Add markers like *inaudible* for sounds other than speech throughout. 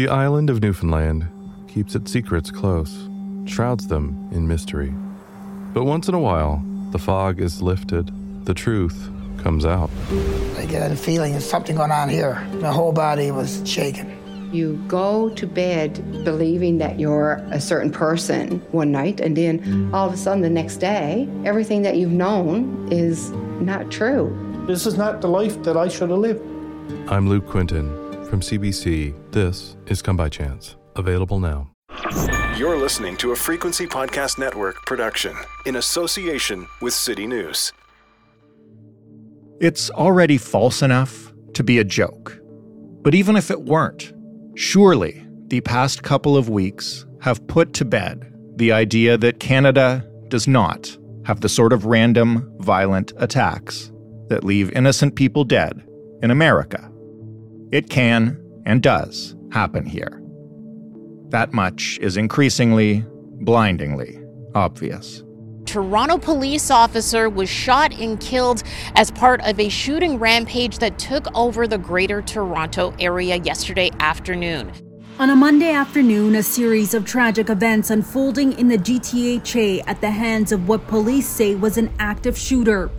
The island of Newfoundland keeps its secrets close, shrouds them in mystery. But once in a while, the fog is lifted, the truth comes out. I get a feeling there's something going on here. My whole body was shaking. You go to bed believing that you're a certain person one night, and then all of a sudden the next day, everything that you've known is not true. This is not the life that I should have lived. I'm Luke Quinton from CBC. This is Come By Chance, available now. You're listening to a Frequency Podcast Network production in association with City News. It's already false enough to be a joke. But even if it weren't, surely the past couple of weeks have put to bed the idea that Canada does not have the sort of random, violent attacks that leave innocent people dead in America. It can and does happen here. That much is increasingly, blindingly obvious. Toronto police officer was shot and killed as part of a shooting rampage that took over the Greater Toronto area yesterday afternoon. On a Monday afternoon, a series of tragic events unfolding in the GTHA at the hands of what police say was an active shooter.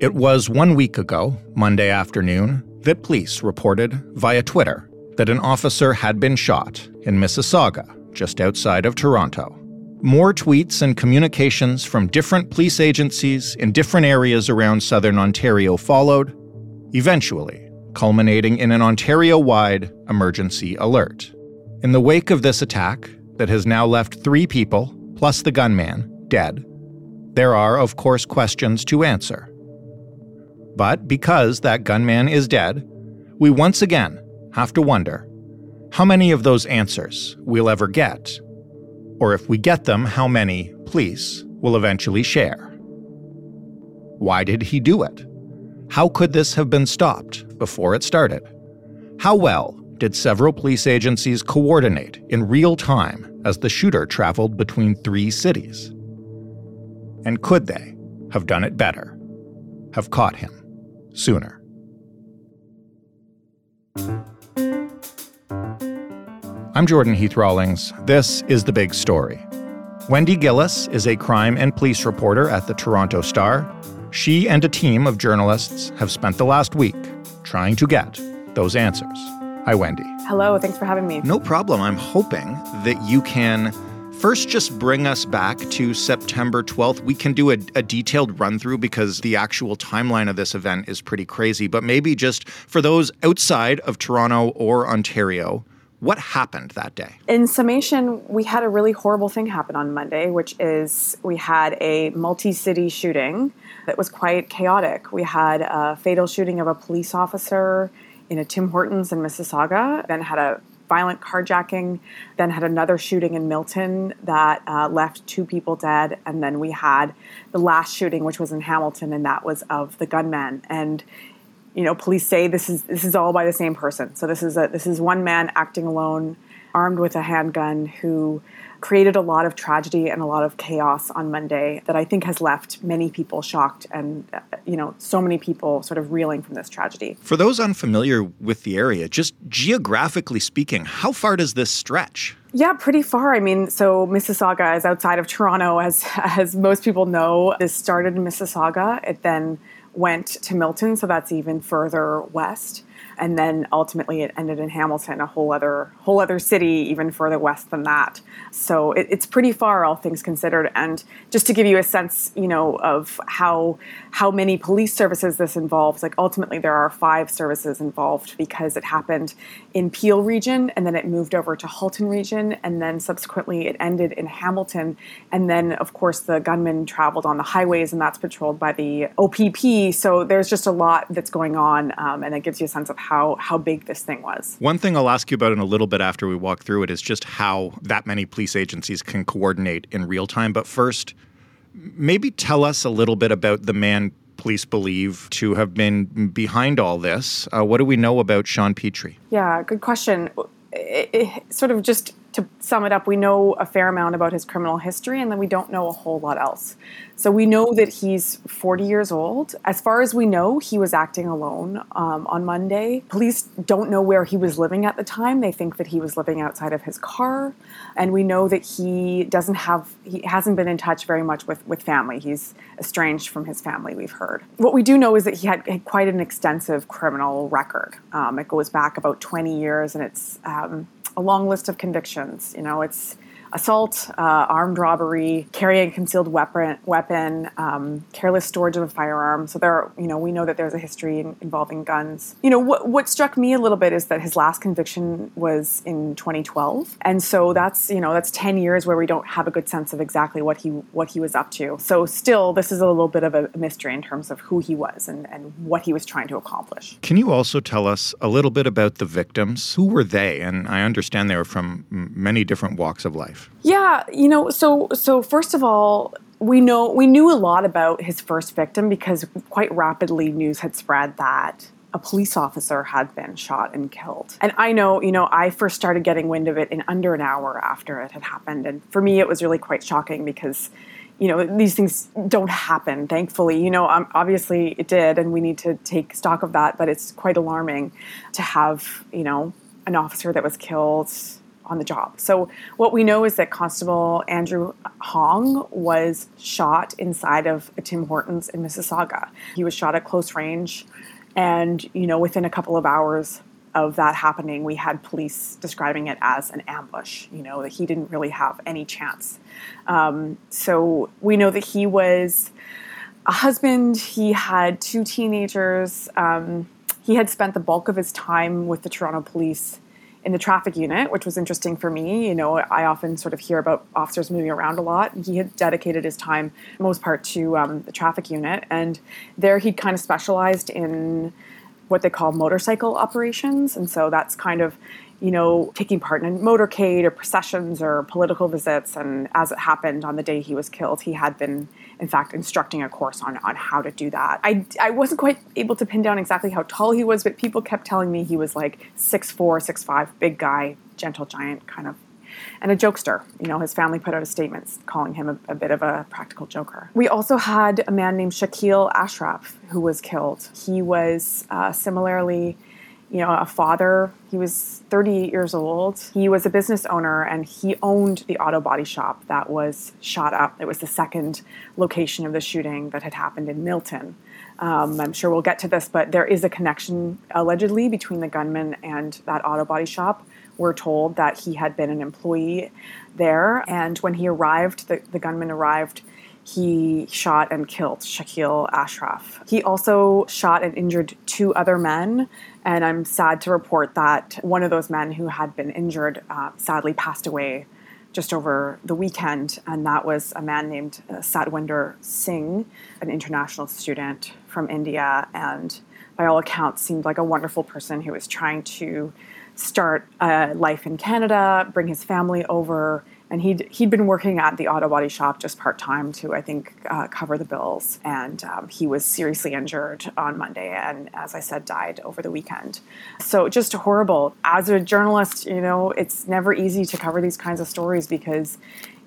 It was one week ago, Monday afternoon, that police reported via Twitter that an officer had been shot in Mississauga, just outside of Toronto. More tweets and communications from different police agencies in different areas around southern Ontario followed, eventually culminating in an Ontario wide emergency alert. In the wake of this attack, that has now left three people, plus the gunman, dead, there are, of course, questions to answer. But because that gunman is dead, we once again have to wonder how many of those answers we'll ever get, or if we get them, how many police will eventually share. Why did he do it? How could this have been stopped before it started? How well did several police agencies coordinate in real time as the shooter traveled between three cities? And could they have done it better? Have caught him sooner? I'm Jordan Heath Rawlings. This is The Big Story. Wendy Gillis is a crime and police reporter at the Toronto Star. She and a team of journalists have spent the last week trying to get those answers. Hi, Wendy. Hello, thanks for having me. No problem. I'm hoping that you can first just bring us back to September 12th. We can do a, a, detailed run through because the actual timeline of this event is pretty crazy. But maybe just for those outside of Toronto or Ontario, what happened that day? In summation, we had a really horrible thing happen on Monday, which is we had a multi city shooting that was quite chaotic. We had a fatal shooting of a police officer in a Tim Hortons in Mississauga, then had a violent carjacking, then had another shooting in Milton that uh, left two people dead, and then we had the last shooting, which was in Hamilton, and that was of the gunman. And you know, police say this is this is all by the same person. So this is a this is one man acting alone, armed with a handgun, who created a lot of tragedy and a lot of chaos on Monday that I think has left many people shocked and uh, you know so many people sort of reeling from this tragedy. For those unfamiliar with the area, just geographically speaking, how far does this stretch? Yeah, pretty far. I mean, so Mississauga is outside of Toronto, as *laughs* as most people know. This started in Mississauga. It then went to Milton, so that's even further west. And then ultimately it ended in Hamilton, a whole other whole other city, even further west than that. So it, it's pretty far, all things considered. And just to give you a sense, you know, of how how many police services this involves, like ultimately there are five services involved because it happened in Peel region, and then it moved over to Halton region, and then subsequently it ended in Hamilton. And then, of course, the gunmen traveled on the highways, and that's patrolled by the OPP. So there's just a lot that's going on, um, and it gives you a sense of how how big this thing was. One thing I'll ask you about in a little bit after we walk through it is just how that many police agencies can coordinate in real time. But first, maybe tell us a little bit about the man police believe to have been behind all this. Uh, what do we know about Sean Petrie? Yeah, good question. It, it, sort of just to sum it up, we know a fair amount about his criminal history, and then we don't know a whole lot else. So we know that he's 40 years old. As far as we know, he was acting alone um, on Monday. Police don't know where he was living at the time. They think that he was living outside of his car, and we know that he doesn't have he hasn't been in touch very much with with family. He's estranged from his family. We've heard. What we do know is that he had, had quite an extensive criminal record. Um, it goes back about 20 years, and it's um, a long list of convictions. You know, it's assault, uh, armed robbery, carrying concealed weapon, weapon um, careless storage of a firearm. So there, are, you know, we know that there's a history in, involving guns. You know, what what struck me a little bit is that his last conviction was in 2012, and so that's you know that's 10 years where we don't have a good sense of exactly what he what he was up to. So still, this is a little bit of a mystery in terms of who he was and, and what he was trying to accomplish. Can you also tell us a little bit about the victims? Who were they? And I understand they were from many different walks of life. Yeah, you know, so so first of all, we know we knew a lot about his first victim because quite rapidly news had spread that a police officer had been shot and killed. And I know, you know, I first started getting wind of it in under an hour after it had happened. And for me, it was really quite shocking because, you know, these things don't happen, thankfully. You know, um, obviously it did, and we need to take stock of that, but it's quite alarming to have, you know, an officer that was killed on the job. So what we know is that Constable Andrew Hong was shot inside of a Tim Hortons in Mississauga. He was shot at close range, and you know within a couple of hours of that happening, we had police describing it as an ambush. You know that he didn't really have any chance. Um, so we know that he was a husband. He had two teenagers. Um, he had spent the bulk of his time with the Toronto Police in the traffic unit, which was interesting for me. You know, I often sort of hear about officers moving around a lot. He had dedicated his time, most part, to um, the traffic unit, and there he kind of specialized in what they call motorcycle operations, and so that's kind of you know, taking part in a motorcade or processions or political visits. And as it happened on the day he was killed, he had been, in fact, instructing a course on, on how to do that. I, I wasn't quite able to pin down exactly how tall he was, but people kept telling me he was like 6'4, 6'5, big guy, gentle giant kind of and a jokester. You know, his family put out a statement calling him a, a, bit of a practical joker. We also had a man named Shakil Ashraf who was killed. He was uh, similarly you know, a father. He was 38 years old. He was a business owner and he owned the auto body shop that was shot up. It was the second location of the shooting that had happened in Milton. Um, I'm sure we'll get to this, but there is a connection allegedly between the gunman and that auto body shop. We're told that he had been an employee there, and when he arrived, the, the gunman arrived he shot and killed Shakil Ashraf. He also shot and injured two other men, and I'm sad to report that one of those men who had been injured uh, sadly passed away just over the weekend, and that was a man named uh, Satwinder Singh, an international student from India, and by all accounts seemed like a wonderful person who was trying to start a life in Canada, bring his family over, and he'd he'd been working at the auto body shop just part time to I think uh, cover the bills. And um, he was seriously injured on Monday, and as I said, died over the weekend. So just horrible. As a journalist, you know, it's never easy to cover these kinds of stories because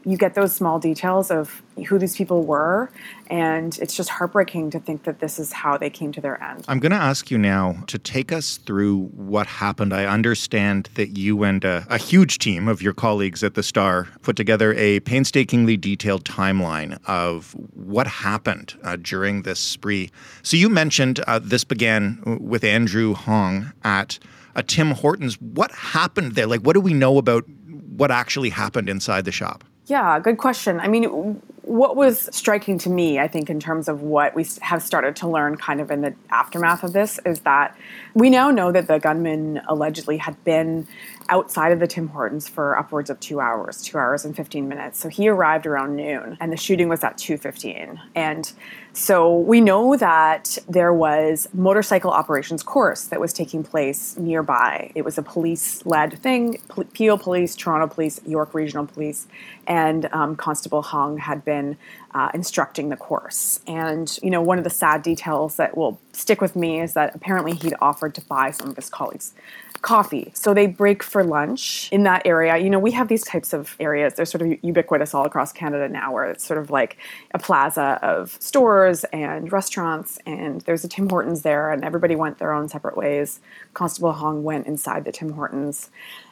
you get those small details of who these people were and it's just heartbreaking to think that this is how they came to their end. I'm going to ask you now to take us through what happened. I understand that you and a, a huge team of your colleagues at the Star put together a painstakingly detailed timeline of what happened uh, during this spree. So you mentioned uh, this began with Andrew Hong at a Tim Hortons. What happened there? Like, what do we know about what actually happened inside the shop? Yeah, good question. I mean, what was striking to me, I think, in terms of what we have started to learn kind of in the aftermath of this, is that we now know that the gunman allegedly had been outside of the Tim Hortons for upwards of two hours, two hours and 15 minutes. So he arrived around noon, and the shooting was at 2:15. And so we know that there was motorcycle operations course that was taking place nearby. It was a police-led thing. Peel Police, Toronto Police, York Regional Police, and um, Constable Hong had been uh, instructing the course. And you know, one of the sad details that will stick with me is that apparently he'd offered to buy some of his colleagues coffee. So they break for lunch in that area. You know, we have these types of areas. They're sort of ubiquitous all across Canada now, where it's sort of like a plaza of stores and restaurants, and there's a Tim Hortons there, and everybody went their own separate ways. Constable Hong went inside the Tim Hortons,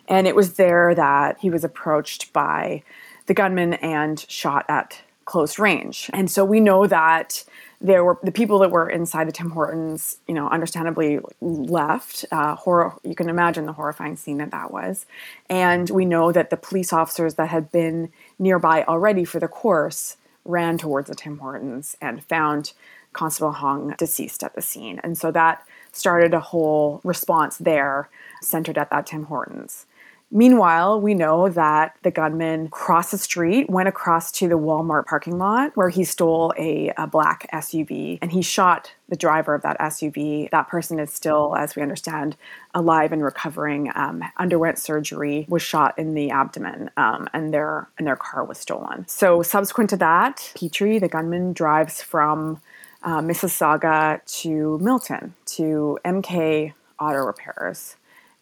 and it was there that he was approached by the gunman and shot at close range. And so we know that there were the people that were inside the Tim Hortons, you know, understandably left. Uh, horror, you can imagine the horrifying scene that that was. And we know that the police officers that had been nearby already for the course ran towards the Tim Hortons and found Constable Hong deceased at the scene. And so that started a whole response there centered at that Tim Hortons. Meanwhile, we know that the gunman crossed the street, went across to the Walmart parking lot where he stole a, a, black SUV and he shot the driver of that SUV. That person is still, as we understand, alive and recovering. Um, underwent surgery, was shot in the abdomen, um, and their and their car was stolen. So subsequent to that, Petrie, the gunman, drives from uh, Mississauga to Milton to MK Auto Repairs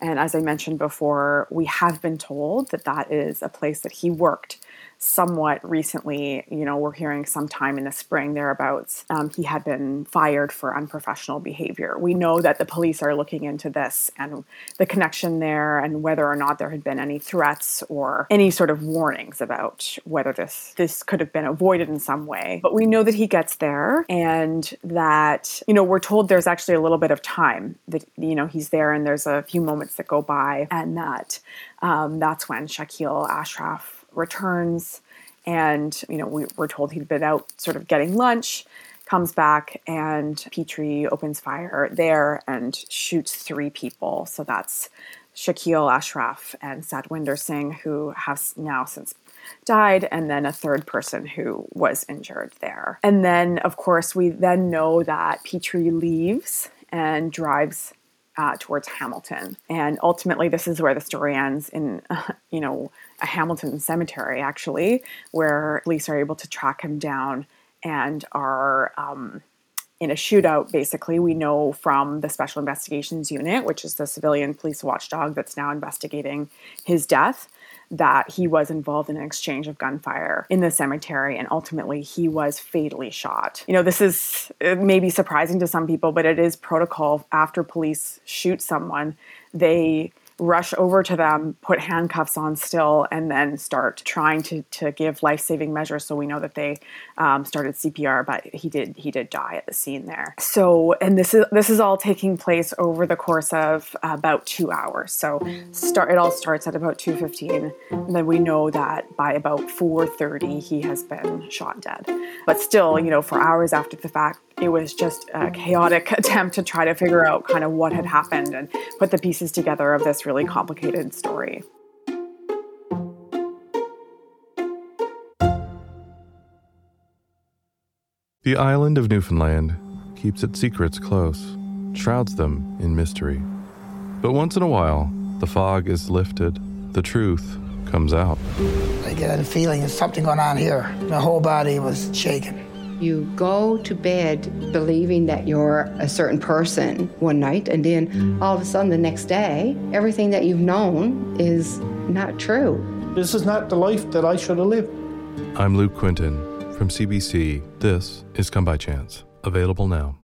and as I mentioned before, we have been told that that is a place that he worked somewhat recently, you know, we're hearing sometime in the spring thereabouts, um, he had been fired for unprofessional behavior. We know that the police are looking into this and the connection there and whether or not there had been any threats or any sort of warnings about whether this this could have been avoided in some way. But we know that he gets there and that, you know, we're told there's actually a little bit of time that, you know, he's there and there's a few moments that go by and that um, that's when Shakil Ashraf returns and you know we, are told he'd been out sort of getting lunch comes back and petrie opens fire there and shoots three people. So that's shakil ashraf and satwinder singh who have now since died and then a third person who was injured there. And then of course we then know that petrie leaves and drives uh, towards hamilton and ultimately this is where the story ends in uh, *laughs* you know a Hamilton cemetery, actually, where police are able to track him down and are um, in a shootout. Basically, we know from the Special Investigations Unit, which is the civilian police watchdog that's now investigating his death, that he was involved in an exchange of gunfire in the cemetery and ultimately he was fatally shot. You know, this is maybe surprising to some people, but it is protocol after police shoot someone, they rush over to them, put handcuffs on still, and then start trying to, to give life saving measures. So we know that they um, started CPR, but he did he did die at the scene there. So and this is this is all taking place over the course of about two hours. So start it all starts at about two fifteen, and then we know that by about four thirty he has been shot dead. But still, you know, for hours after the fact, it was just a chaotic attempt to try to figure out kind of what had happened and put the pieces together of this really complicated story. The island of Newfoundland keeps its secrets close, shrouds them in mystery. But once in a while, the fog is lifted, the truth comes out. I get a feeling there's something going on here. My whole body was shaking. You go to bed believing that you're a certain person one night, and then all of a sudden the next day, everything that you've known is not true. This is not the life that I should have lived. I'm Luke Quinton from CBC. This is Come By Chance, available now.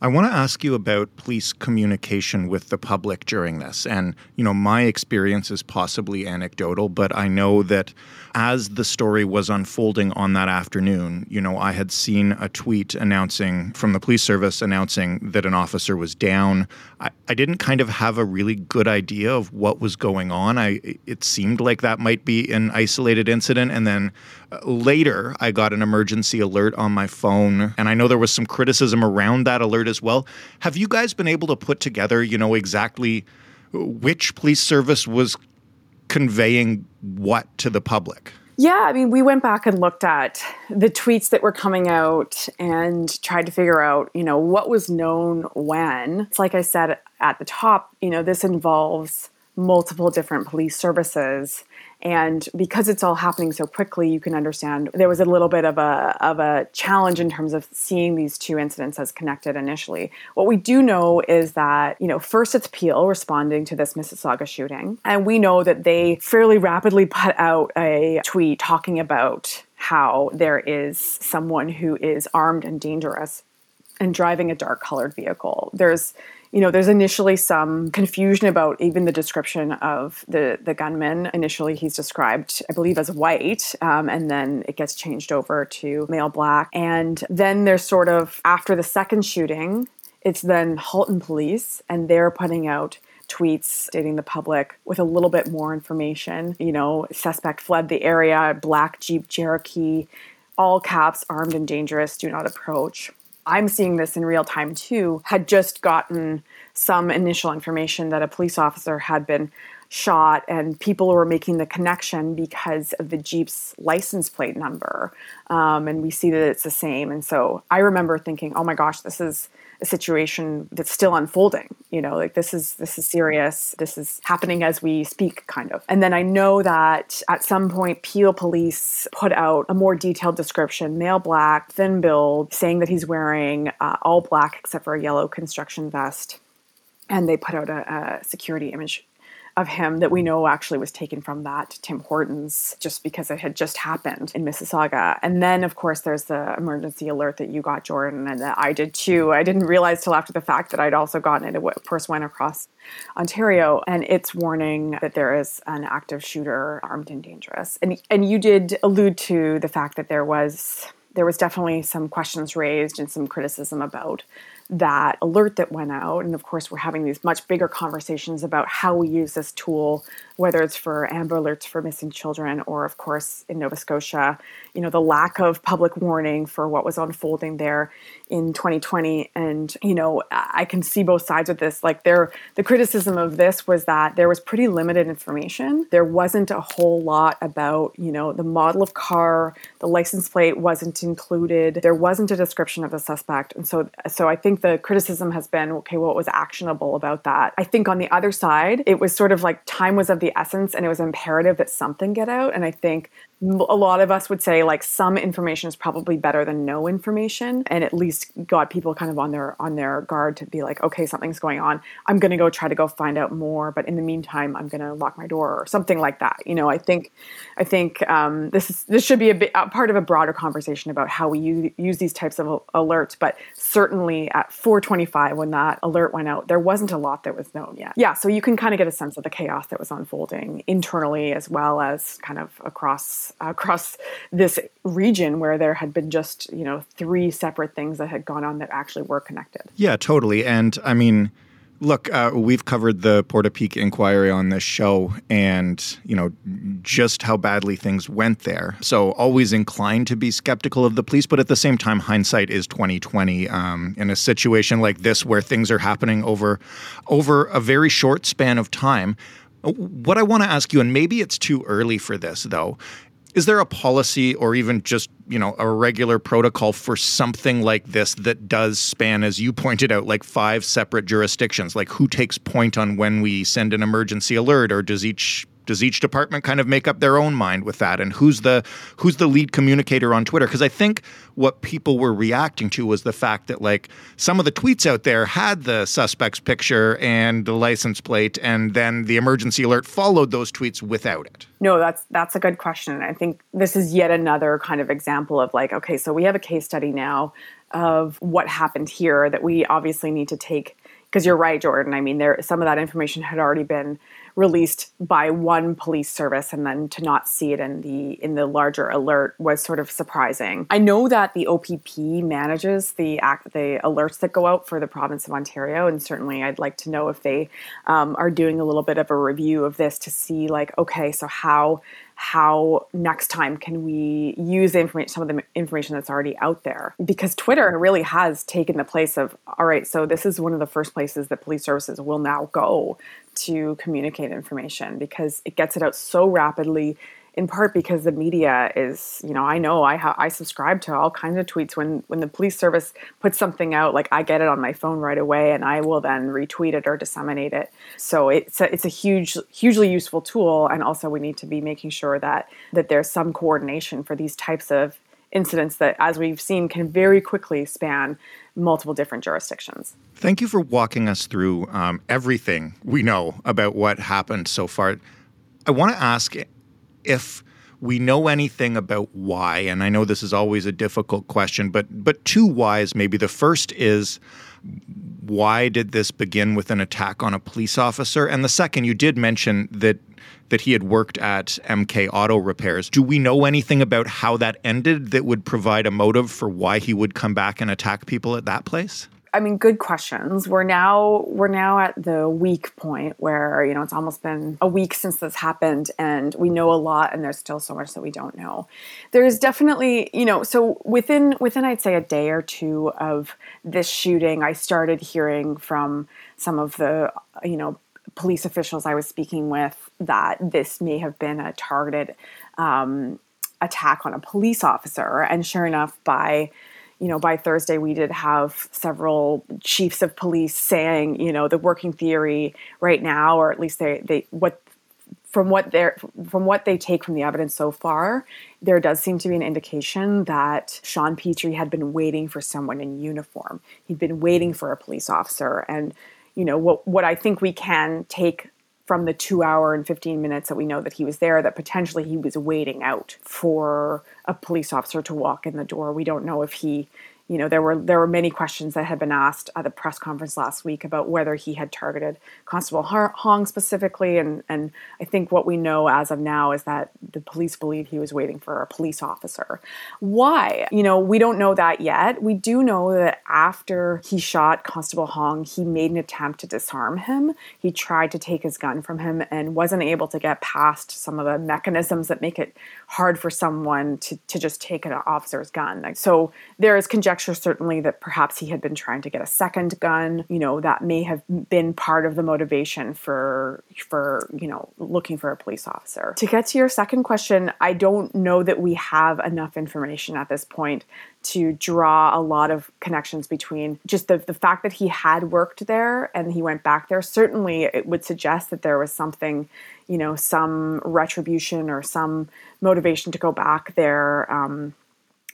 I want to ask you about police communication with the public during this. And, you know, my experience is possibly anecdotal, but I know that as the story was unfolding on that afternoon, you know, I had seen a tweet announcing from the police service announcing that an officer was down. I, I didn't kind of have a really good idea of what was going on. I it seemed like that might be an isolated incident. And then uh, later I got an emergency alert on my phone. And I know there was some criticism around that alert as well. Have you guys been able to put together, you know, exactly which police service was conveying what to the public? Yeah, I mean, we went back and looked at the tweets that were coming out and tried to figure out, you know, what was known when. It's like I said at the top, you know, this involves multiple different police services. And because it's all happening so quickly you can understand there was a little bit of a of a challenge in terms of seeing these two incidents as connected initially. What we do know is that you know first it's peel responding to this mississauga shooting. And we know that they fairly rapidly *laughs* put out a tweet talking about how there is someone who is armed and dangerous and driving a dark colored vehicle. There's you know, there's initially some confusion about even the description of the the gunman. Initially, he's described, I believe, as white, um, and then it gets changed over to male black. And then there's sort of after the second shooting, it's then Halton Police, and they're putting out tweets stating the public with a little bit more information. You know, suspect fled the area, black Jeep Cherokee, all caps, armed and dangerous, do not approach. I'm seeing this in real time too, had just gotten some initial information that a police officer had been shot and people were making the connection because of the Jeep's license plate number. Um, and we see that it's the same. And so I remember thinking, oh my gosh, this is a situation that's still unfolding you know like this is this is serious this is happening as we speak kind of and then i know that at some point peel police put out a more detailed description male black thin build saying that he's wearing uh, all black except for a yellow construction vest and they put out a, a security image of him that we know actually was taken from that Tim Hortons just because it had just happened in Mississauga. And then, of course, there's the emergency alert that you got, Jordan, and that I did too. I didn't realize till after the fact that I'd also gotten it. It first went across Ontario, and it's warning that there is an active shooter, armed and dangerous. And and you did allude to the fact that there was there was definitely some questions raised and some criticism about that alert that went out. And of course, we're having these much bigger conversations about how we use this tool, whether it's for Amber Alerts for missing children, or of course, in Nova Scotia, you know, the lack of public warning for what was unfolding there in 2020. And, you know, I can see both sides of this. Like, there, the criticism of this was that there was pretty limited information. There wasn't a whole lot about, you know, the model of car, the license plate wasn't included, there wasn't a description of the suspect. And so, so I think the criticism has been okay, what was actionable about that? I think on the other side, it was sort of like time was of the essence and it was imperative that something get out. And I think a lot of us would say like some information is probably better than no information and at least got people kind of on their on their guard to be like okay something's going on. I'm going to go try to go find out more but in the meantime i'm going to lock my door or something like that. You know i think i think um, this is this should be a, bit, a part of a broader conversation about how we use, use these types of alerts but certainly at 425 when that alert went out there wasn't a lot that was known yet. Yeah so you can kind of get a sense of the chaos that was unfolding internally as well as kind of across across this region where there had been just you know three separate things that had gone on that actually were connected. Yeah, totally. And I mean. Look, uh, we've covered the Portapique inquiry on this show, and you know just how badly things went there. So always inclined to be skeptical of the police, but at the same time, hindsight is twenty twenty. Um, in a situation like this, where things are happening over over a very short span of time, what I want to ask you, and maybe it's too early for this though, is there a policy or even just you know a regular protocol for something like this that does span as you pointed out like five separate jurisdictions? Like who takes point on when we send an emergency alert or does each does each department kind of make up their own mind with that? And who's the who's the lead communicator on twitter? Because i think what people were reacting to was the fact that like some of the tweets out there had the suspect's picture and the license plate and then the emergency alert followed those tweets without it. No that's that's a good question. I think this is yet another kind of example of like okay so we have a case study now of what happened here that we obviously need to take because you're right jordan. I mean there some of that information had already been released by one police service and then to not see it in the in the larger alert was sort of surprising. I know that the OPP manages the act the alerts that go out for the province of Ontario and certainly I'd like to know if they um, are doing a little bit of a review of this to see like okay so how how next time can we use information some of the information that's already out there. Because twitter really has taken the place of all right so this is one of the first places that police services will now go to communicate information because it gets it out so rapidly in part because the media is, you know, I know I ha- I subscribe to all kinds of tweets when when the police service puts something out, like I get it on my phone right away, and I will then retweet it or disseminate it. So it's a, it's a huge, hugely useful tool, and also we need to be making sure that that there's some coordination for these types of incidents that, as we've seen, can very quickly span multiple different jurisdictions. Thank you for walking us through um, everything we know about what happened so far. I want to ask if we know anything about why, and I know this is always a difficult question, but but two whys maybe. The first is why did this begin with an attack on a police officer? And the second, you did mention that that he had worked at MK Auto Repairs. Do we know anything about how that ended that would provide a motive for why he would come back and attack people at that place? I mean, good questions. We're now we're now at the week point where you know it's almost been a week since this happened, and we know a lot, and there's still so much that we don't know. There's definitely you know so within within I'd say a day or two of this shooting, I started hearing from some of the you know police officials I was speaking with that this may have been a targeted um, attack on a police officer, and sure enough, by you know, by Thursday, we did have several chiefs of police saying, you know, the working theory right now, or at least they, they what from what they from what they take from the evidence so far, there does seem to be an indication that Sean Petrie had been waiting for someone in uniform. He'd been waiting hmm. for a police officer, and you know what what I think we can take from the two hour and 15 minutes that we know that he was there that potentially he was waiting out for a police officer to walk in the door. We don't know if he you know there were there were many questions that had been asked at the press conference last week about whether he had targeted Constable Hong specifically, and and I think what we know as of now is that the police believe he was waiting for a police officer. Why? You know, we don't know that yet. We do know that after he shot Constable Hong, he made an attempt to disarm him. He tried to take his gun from him and wasn't able to get past some of the mechanisms that make it hard for someone to to just take an officer's gun. So there is conjecture conjecture certainly that perhaps he had been trying to get a second gun. You know, that may have been part of the motivation for for, you know, looking for a police officer. To get to your second question, I don't know that we have enough information at this point to draw a lot of connections between just the, the fact that he had worked there and he went back there. Certainly, it would suggest that there was something, you know, some retribution or some motivation to go back there. Um,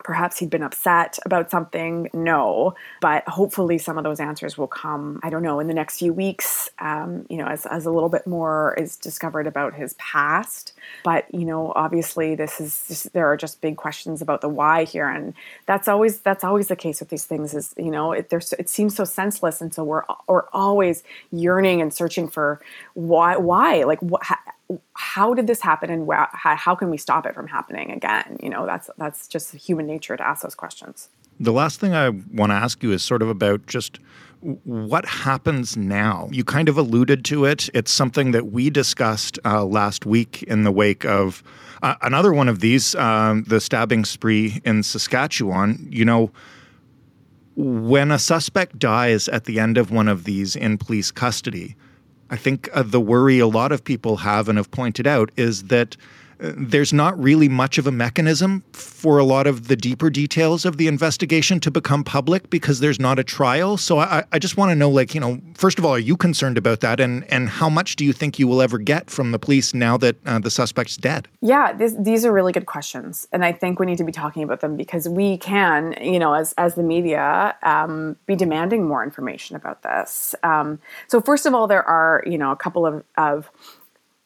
Perhaps he'd been upset about something. No, but hopefully some of those answers will come. I don't know in the next few weeks. Um, you know, as, as a little bit more is discovered about his past. But you know, obviously, this is there are just big questions about the why here, and that's always that's always the case with these things. Is you know, it, it seems so senseless, and so we're we're always yearning and searching for why why like what how did this happen and how, how can we stop it from happening again you know that's that's just human nature to ask those questions the last thing i want to ask you is sort of about just what happens now? You kind of alluded to it. It's something that we discussed uh, last week in the wake of uh, another one of these, um, the stabbing spree in Saskatchewan. You know, when a suspect dies at the end of one of these in police custody, I think uh, the worry a lot of people have and have pointed out is that there's not really much of a mechanism for a lot of the deeper details of the investigation to become public because there's not a trial. So I, I just want to know, like, you know, first of all, are you concerned about that, and and how much do you think you will ever get from the police now that uh, the suspect's dead? Yeah, this, these are really good questions, and I think we need to be talking about them because we can, you know, as as the media, um, be demanding more information about this. Um, so first of all, there are, you know, a couple of of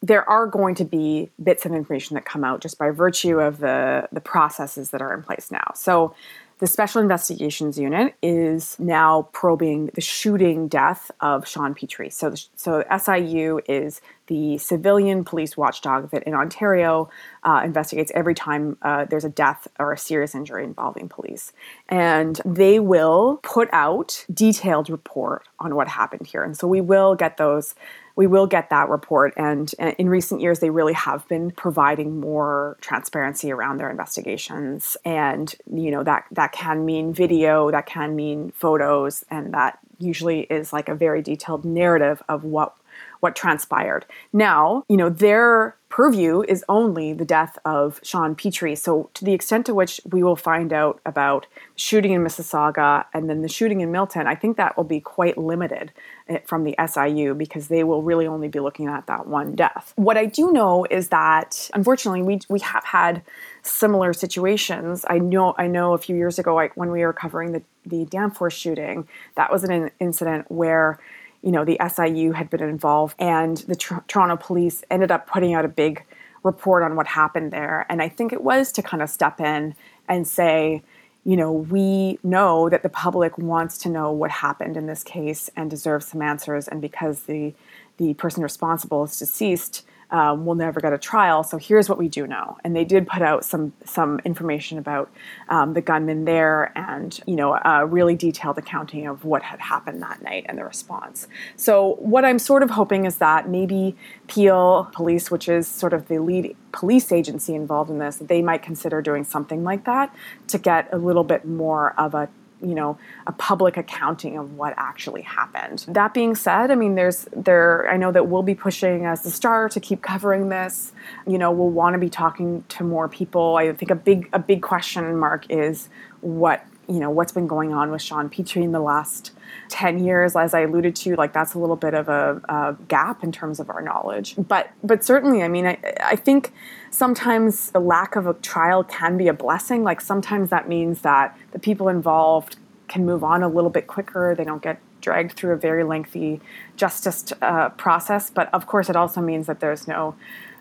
there are going to be bits of information that come out just by virtue of the the processes that are in place now. So the Special Investigations Unit is now probing the shooting death of Sean Petrie. So, so SIU is the civilian police watchdog that in Ontario uh, investigates every time uh, there's a death or a serious injury involving police. And they will put out detailed report on what happened here. And so we will get those we will get that report. And in recent years, they really have been providing more transparency around their investigations. And, you know, that, that can mean video, that can mean photos, and that usually is like a very detailed narrative of what what transpired. Now, you know, their purview is only the death of Sean Petrie. So, to the extent to which we will find out about shooting in Mississauga and then the shooting in Milton, I think that will be quite limited eh, from the SIU because they will really only be looking at that one death. What I do know is that unfortunately we we have had similar situations. I know I know a few years ago when we were covering the the Danforth shooting, that was an incident where you know, the SIU had been involved, and the Tr- Toronto police ended up putting out a big report on what happened there. And I think it was to kind of step in and say, you know, we know that the public wants to know what happened in this case and deserves some answers. And because the the person responsible is deceased, um, we'll never get a trial. So here's what we do know. And they did put out some some information about um, the gunman there, and you know, a really detailed accounting of what had happened that night and the response. So what I'm sort of hoping is that maybe Peel Police, which is sort of the lead police agency involved in this, they might consider doing something like that to get a little bit more of a you know a public accounting of what actually happened. That being said i mean there's there i know that we'll be pushing as the star to keep covering this. You know we'll want to be talking to more people. I think a big a big question mark is what you know what's been going on with sean petrie in the last 10 years as i alluded to like that's a little bit of a, a gap in terms of our knowledge. But but certainly i mean I, I think sometimes the lack of a trial can be a blessing. Like sometimes that means that the people involved can move on a little bit quicker. They don't get dragged through a very lengthy justice uh, process. But of course it also means that there's no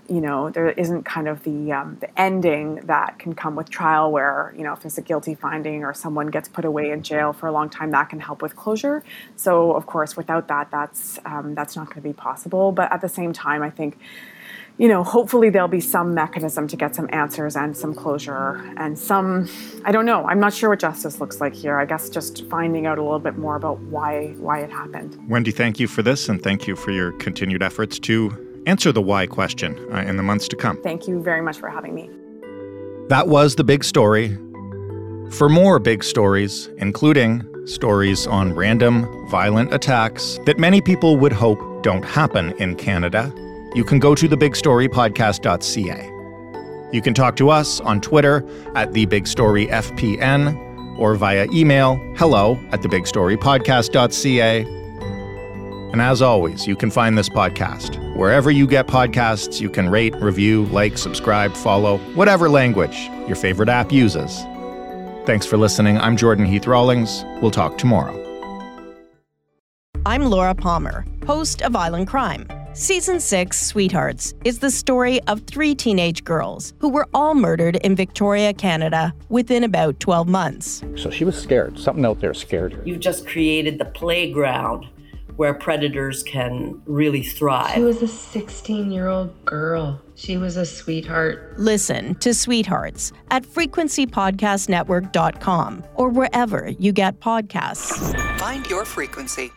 you know there isn't kind of the um, the ending that can come with trial where you know if there's a guilty finding or someone gets put away in jail for a long time that can help with closure. So of course without that that's um, that's not going to be possible. But at the same time i think you know hopefully there'll be some mechanism to get some answers and some closure and some i don't know. I'm not sure what justice looks like here. I guess just finding out a little bit more about why why it happened. Wendy thank you for this and thank you for your continued efforts to answer the why question uh, in the months to come. Thank you very much for having me. That was the big story. For more big stories, including stories on random violent attacks that many people would hope don't happen in Canada, you can go to thebigstorypodcast.ca. You can talk to us on Twitter at thebigstoryfpn or via email hello at thebigstorypodcast.ca and as always, you can find this podcast. Wherever you get podcasts, you can rate, review, like, subscribe, follow, whatever language your favorite app uses. Thanks for listening. I'm Jordan Heath Rawlings. We'll talk tomorrow. I'm Laura Palmer, host of Island Crime. Season 6, Sweethearts, is the story of three teenage girls who were all murdered in Victoria, Canada within about 12 months. So she was scared. Something out there scared her. You've just created the playground where predators can really thrive. She was a 16 year old girl. She was a sweetheart. Listen to Sweethearts at frequencypodcastnetwork.com or wherever you get podcasts. Find your frequency.